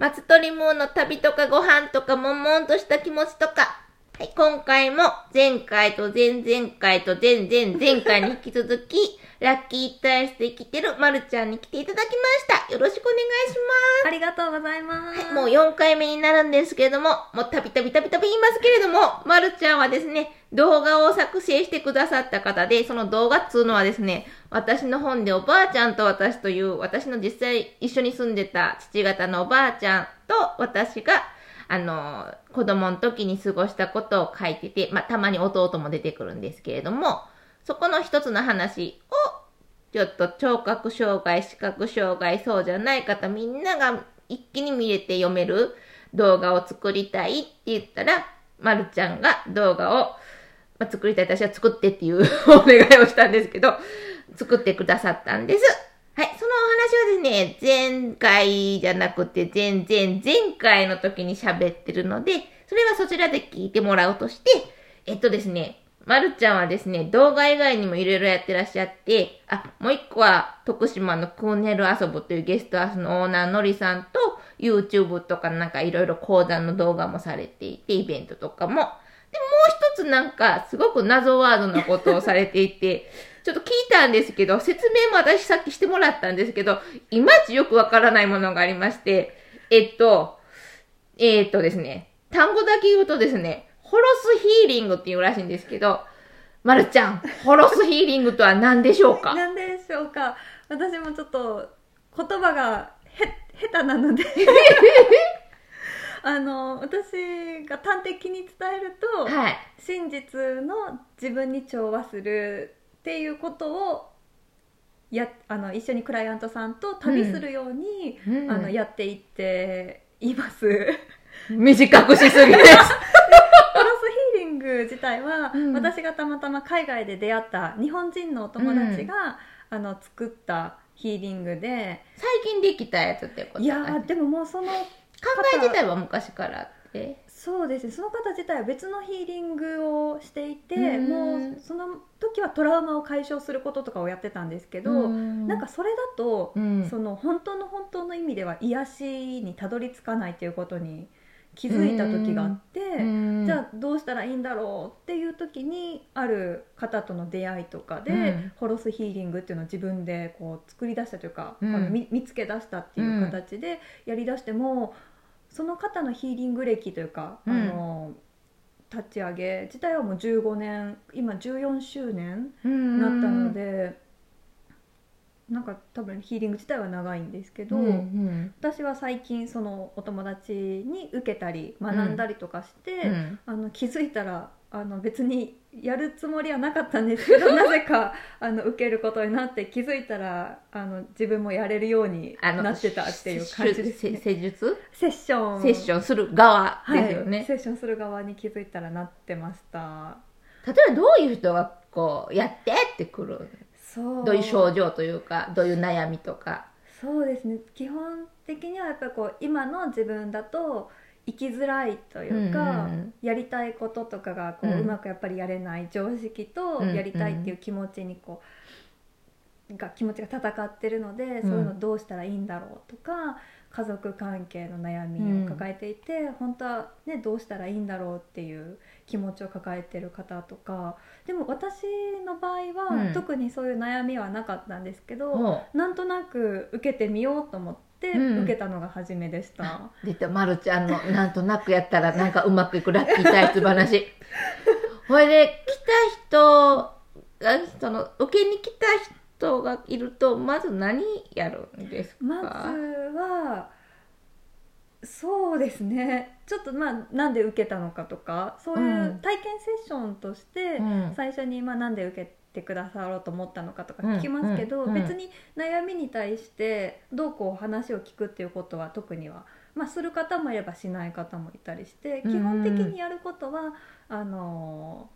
松鳥もの旅とかご飯とか悶々とした気持ちとか、はい、今回も前回と前々回と前々前回に引き続き、ラッキー体質で生きてるまるちゃんに来ていただきました。よろしくお願いします。ありがとうございます。はい、もう4回目になるんですけれども、もうたびたびたびたび言いますけれども、まるちゃんはですね、動画を作成してくださった方で、その動画っつうのはですね、私の本でおばあちゃんと私という、私の実際一緒に住んでた父方のおばあちゃんと私が、あの、子供の時に過ごしたことを書いてて、まあ、たまに弟も出てくるんですけれども、そこの一つの話をちょっと聴覚障害、視覚障害、そうじゃない方みんなが一気に見れて読める動画を作りたいって言ったら、まるちゃんが動画を、まあ、作りたい私は作ってっていう お願いをしたんですけど、作ってくださったんです。はい、そのお話はですね、前回じゃなくて前々前回の時に喋ってるので、それはそちらで聞いてもらおうとして、えっとですね、まるちゃんはですね、動画以外にもいろいろやってらっしゃって、あ、もう一個は徳島のクーネル遊ぶというゲストハウスのオーナーのりさんと YouTube とかなんかいろいろ講座の動画もされていて、イベントとかも。で、もう一つなんかすごく謎ワードなことをされていて、ちょっと聞いたんですけど、説明も私さっきしてもらったんですけど、いまいちよくわからないものがありまして、えっと、えっとですね、単語だけ言うとですね、ホロスヒーリングっていうらしいんですけど、まるちゃん、ホロスヒーリングとは何でしょうか？何でしょうか？私もちょっと言葉がへ、下手なので。あの、私が端的に伝えると、はい、真実の自分に調和するっていうことをやあの一緒にクライアントさんと旅するように、うん、あのやっていっています。短くしすぎです。ヒーリング自体は、うん、私がたまたま海外で出会った日本人のお友達が、うん、あの作ったヒーリングで最近できたやつってこといやでももうその考え自体は昔からって？そうですね。その方自体は別のヒーリングをしていてもうその時はトラウマを解消することとかをやってたんですけどん。なんかそれだと、うん、その本当の本当の意味では癒しにたどり着かないということに気づいた時があってじゃあどうしたらいいんだろうっていう時にある方との出会いとかで、うん、ホロスヒーリングっていうのを自分でこう作り出したというか、うん、見つけ出したっていう形でやりだしても、その方のヒーリング歴というか、あの立ち上げ自体はもう15年今14周年になったので。なんか多分ヒーリング自体は長いんですけど、うんうん、私は最近そのお友達に受けたり学んだりとかして、うん、あの気づいたらあの別にやるつもりはなかったんですけど なぜかあの受けることになって気づいたらあの自分もやれるようになってたっていう感じですね。施術？セッション。セッションする側ですよね、はい、セッションする側に気づいたらなってました。例えばどういう人がこうやってってくる？そう。どういう症状というかどういう悩みとか？そうですね。基本的にはやっぱりこう今の自分だと生きづらいというか、うんうん、やりたいこととかがこう、うまくやっぱりやれない常識とやりたいっていう気持ちにこう、が気持ちが戦ってるので、そういうのどうしたらいいんだろうとか家族関係の悩みを抱えていて、うん、本当は、ね、どうしたらいいんだろうっていう気持ちを抱えてる方とかでも私の場合は、うん、特にそういう悩みはなかったんですけど、う。ん、なんとなく受けてみようと思って。受けたのが初めでした。出た、まるちゃんの、なんとなくやったら、なんかうまくいくラッキー体質話。ほいで、来た人が、その、受けに来た人がいると、まず何やるんですか？まずは、そうですね。ちょっとまあなんで受けたのかとかそういう体験セッションとして最初にまあなんで受けてくださろうと思ったのかとか聞きますけど、別に悩みに対してどうこう話を聞くっていうことは特には、まあ、する方もいればしない方もいたりして基本的にやることはあの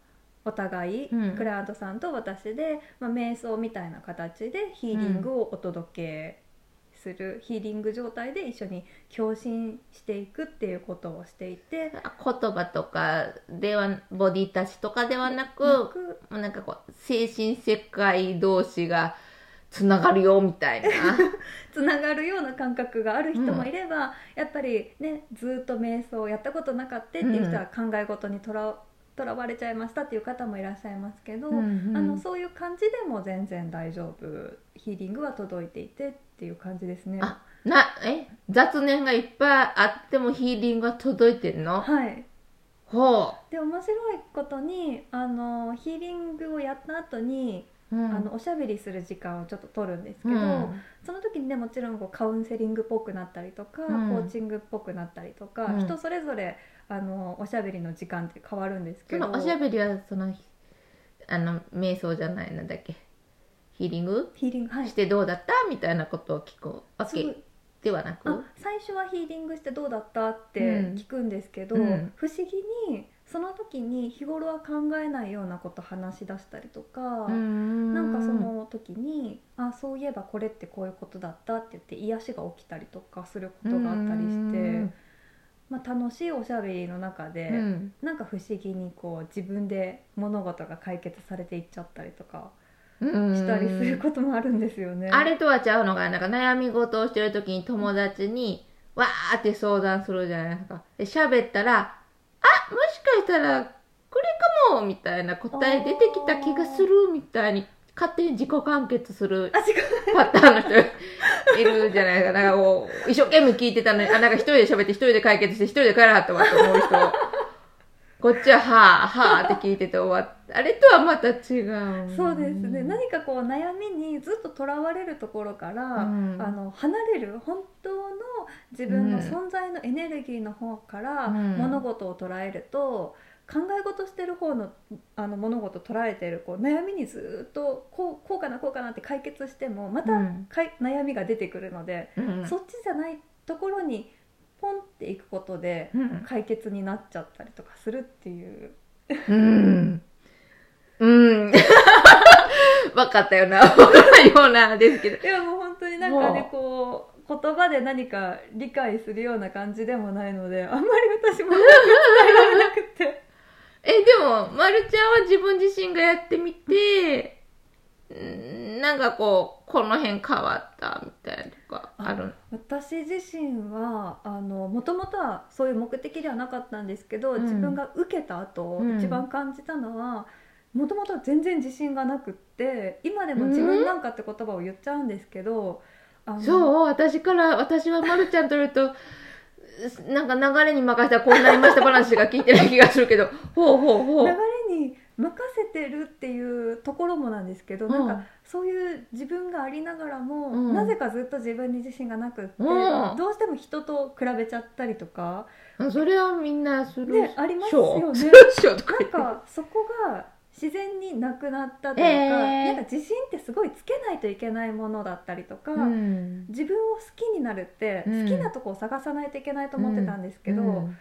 お互い、クライアントさんと私で、まあ、瞑想みたいな形でヒーリングをお届けするヒーリング状態で一緒に共振していくっていうことをしていて言葉とかではボディタッチとかではなくなんかこう精神世界同士がつながるよみたいな。つながるような感覚がある人もいれば、うん、やっぱりねずっと瞑想をやったことなかったっていう人は考え事にとらとらわれちゃいましたっていう方もいらっしゃいますけど、うんうん、あのそういう感じでも全然大丈夫。ヒーリングは届いていてっていう感じですね。あなえ？雑念がいっぱいあってもヒーリングは届いてるの？はい。ほう。で面白いことにあのヒーリングをやった後にうん、あのおしゃべりする時間をちょっと取るんですけど、うん、その時にねもちろんこうカウンセリングっぽくなったりとか、うん、コーチングっぽくなったりとか、人それぞれあのおしゃべりの時間って変わるんですけどおしゃべりはそのあの瞑想じゃないなんだっけ？ヒーリング？ヒーリング、はい、してどうだった？みたいなことを聞くわけ？ではなく？最初はヒーリングしてどうだった？って聞くんですけど、不思議にその時に日頃は考えないようなこと話し出したりとかなんかその時に「あそういえばこれってこういうことだった」って言って癒しが起きたりとかすることがあったりして。まあ、楽しいおしゃべりの中で、うん、なんか不思議にこう自分で物事が解決されていっちゃったりとかしたりすることもあるんですよね。あれとはちゃうのがなんか悩み事をしてる時に友達にわーって相談するじゃないですか。で喋ったらたらこれかもみたいな答え出てきた気がするみたいに勝手に自己完結するパターンの人 いるじゃないか。なんかこう、一生懸命聞いてたのに、あ、なんか一人で喋って一人で解決して一人で帰らはったわと思う人。こっちは、はあ、はあって聞いてて終わった。あれとはまた違う。そうですね。何かこう悩みにずっととらわれるところから、うん、あの、離れる、本当の自分の存在のエネルギーの方から物事を捉えると、考え事してる方のあの物事捉えてるこう悩みにずっとこうこうかなこうかなって解決してもまたかい、うん、悩みが出てくるので、うん、そっちじゃないところにポンっていくことで解決になっちゃったりとかするっていう。うん。うん。分かったよな。分かったようなですけど。いやもう本当になんかね、こう、言葉で何か理解するような感じでもないので、あんまり私も伝えられなくて。え、でも、まるちゃんは自分自身がやってみて、んなんかこう、この辺変わったみたいなとかある私自身は、あの、もともとはそういう目的ではなかったんですけど、うん、自分が受けた後、うん、一番感じたのは、もともと全然自信がなくって、今でも自分なんかって言葉を言っちゃうんですけど、うん、そう私から、私はまるちゃんとると、なんか流れに任せたらこうなりました話が聞いてない気がするけど、ほうほうほう。流れに任せてるっていうところもなんですけど、うん、なんかそういう自分がありながらも、うん、なぜかずっと自分に自信がなくって、うん、どうしても人と比べちゃったりとか。それはみんなする、ね、ありますよね。なんかそこが自然になくなったというかえー、なんか自信ってすごいつけないといけないものだったりとか、うん、自分を好きになるって、好きなとこを探さないといけないと思ってたんですけど、うん、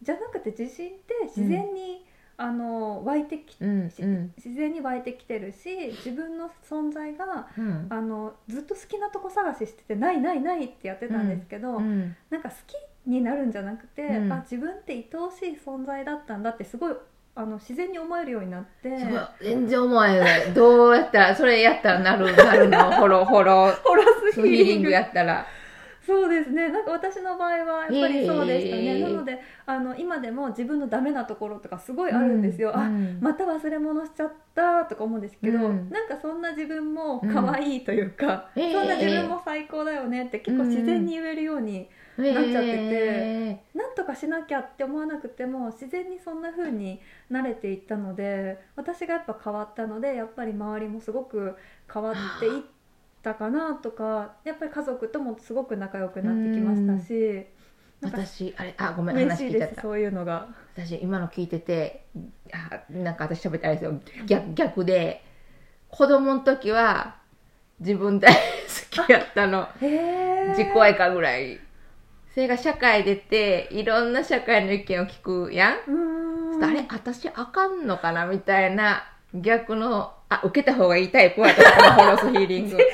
じゃなくて自信って自然に、あの湧いてき、自然に湧いてきてるし自分の存在が、あのずっと好きなとこ探ししててないないないってやってたんですけど、うん、なんか好きになるんじゃなくて、うん、あ自分って愛おしい存在だったんだってすごいあの自然に思えるようになって全然思えないどうやったらそれやったらなるなるの？ホロホロホロスヒーリングやったらそうですね。なんか私の場合はやっぱりそうでしたね、なのであの今でも自分のダメなところとかすごいあるんですよ、うん、あ、うん、また忘れ物しちゃったとか思うんですけど、うん、なんかそんな自分も可愛いというか、うん、そんな自分も最高だよねって結構自然に言えるように、なっちゃってて、えー、なんとかしなきゃって思わなくても自然にそんな風に慣れていったので私がやっぱ変わったのでやっぱり周りもすごく変わっていったかなとかやっぱり家族ともすごく仲良くなってきましたし。私あれあごめん話聞いちゃった。そういうのが。私今の聞いててあなんか私喋ってあれですよ。逆逆で子供の時は自分大好きやったの。自己愛かぐらい。それが社会出て、いろんな社会の意見を聞くやん。ん。あれ私あかんのかなみたいな逆の、あ、受けた方がいいタイプは私のホロスヒーリング。ぜ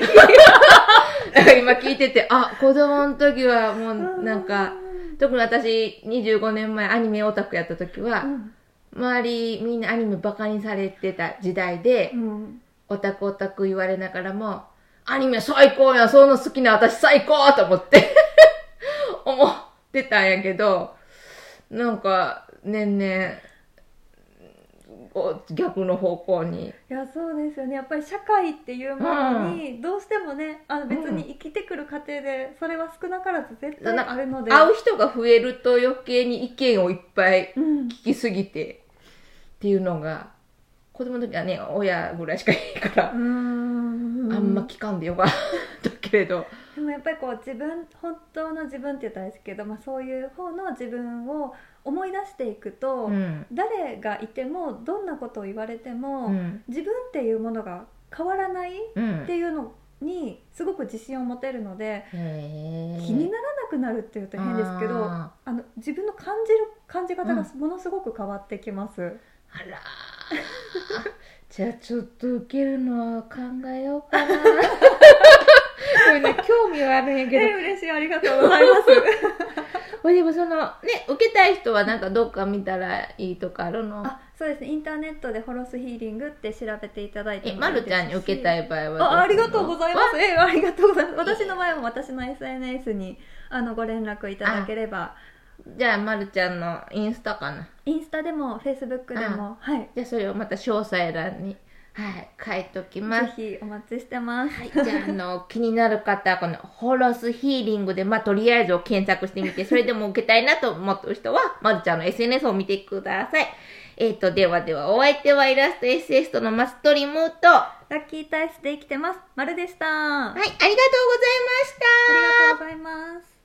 ひ。今聞いてて、あ、子供の時はもうなんか、特に私25年前アニメオタクやった時は、うん、周りみんなアニメバカにされてた時代で、うん、オタクオタク言われながらも、アニメ最高やん、その好きな私最高と思って 思ってたんやけど、なんか、年々、逆の方向に。いやそうですよね。やっぱり社会っていうものにどうしてもね、あの別に生きてくる過程でそれは少なからず絶対あるので、会う人が増えると余計に意見をいっぱい聞きすぎて、っていうのが子供の時はね親ぐらいしかいいからあんま聞かんでよかったけれど。でもやっぱりこう自分本当の自分って言ったらですけど、まあ、そういう方の自分を思い出していくと、うん、誰がいてもどんなことを言われても、うん、自分っていうものが変わらないっていうのにすごく自信を持てるので、気にならなくなるっていうと変ですけどあの自分の感じる感じ方がものすごく変わってきます。うん、あら じゃあちょっと受けるのは考えようかな。これね興味はあるんやけど。嬉しいありがとうございます。でもそのね受けたい人はなんかどっか見たらいいとかあるの？あそうですね。インターネットでホロスヒーリングって調べていただいてえまるちゃんに受けたい場合はあありがとうございます。えありがとうございます。私の前も私の SNS にあのご連絡いただければ。じゃあ、まるちゃんのインスタかな？インスタでも、フェイスブックでも、はい。じゃあ、それをまた詳細欄に、はい、書いときます。ぜひお待ちしてます。はい、じゃあ、あの、気になる方は、この、ホロスヒーリングで、まあ、とりあえずを検索してみて、それでも受けたいなと思ってる人は、まるちゃんの SNS を見てください。えっ、ー、と、ではでは、お相手はイラストエッセイストのマストリムと、ラッキータイスで生きてます。まるでした。はい、ありがとうございました。ありがとうございます。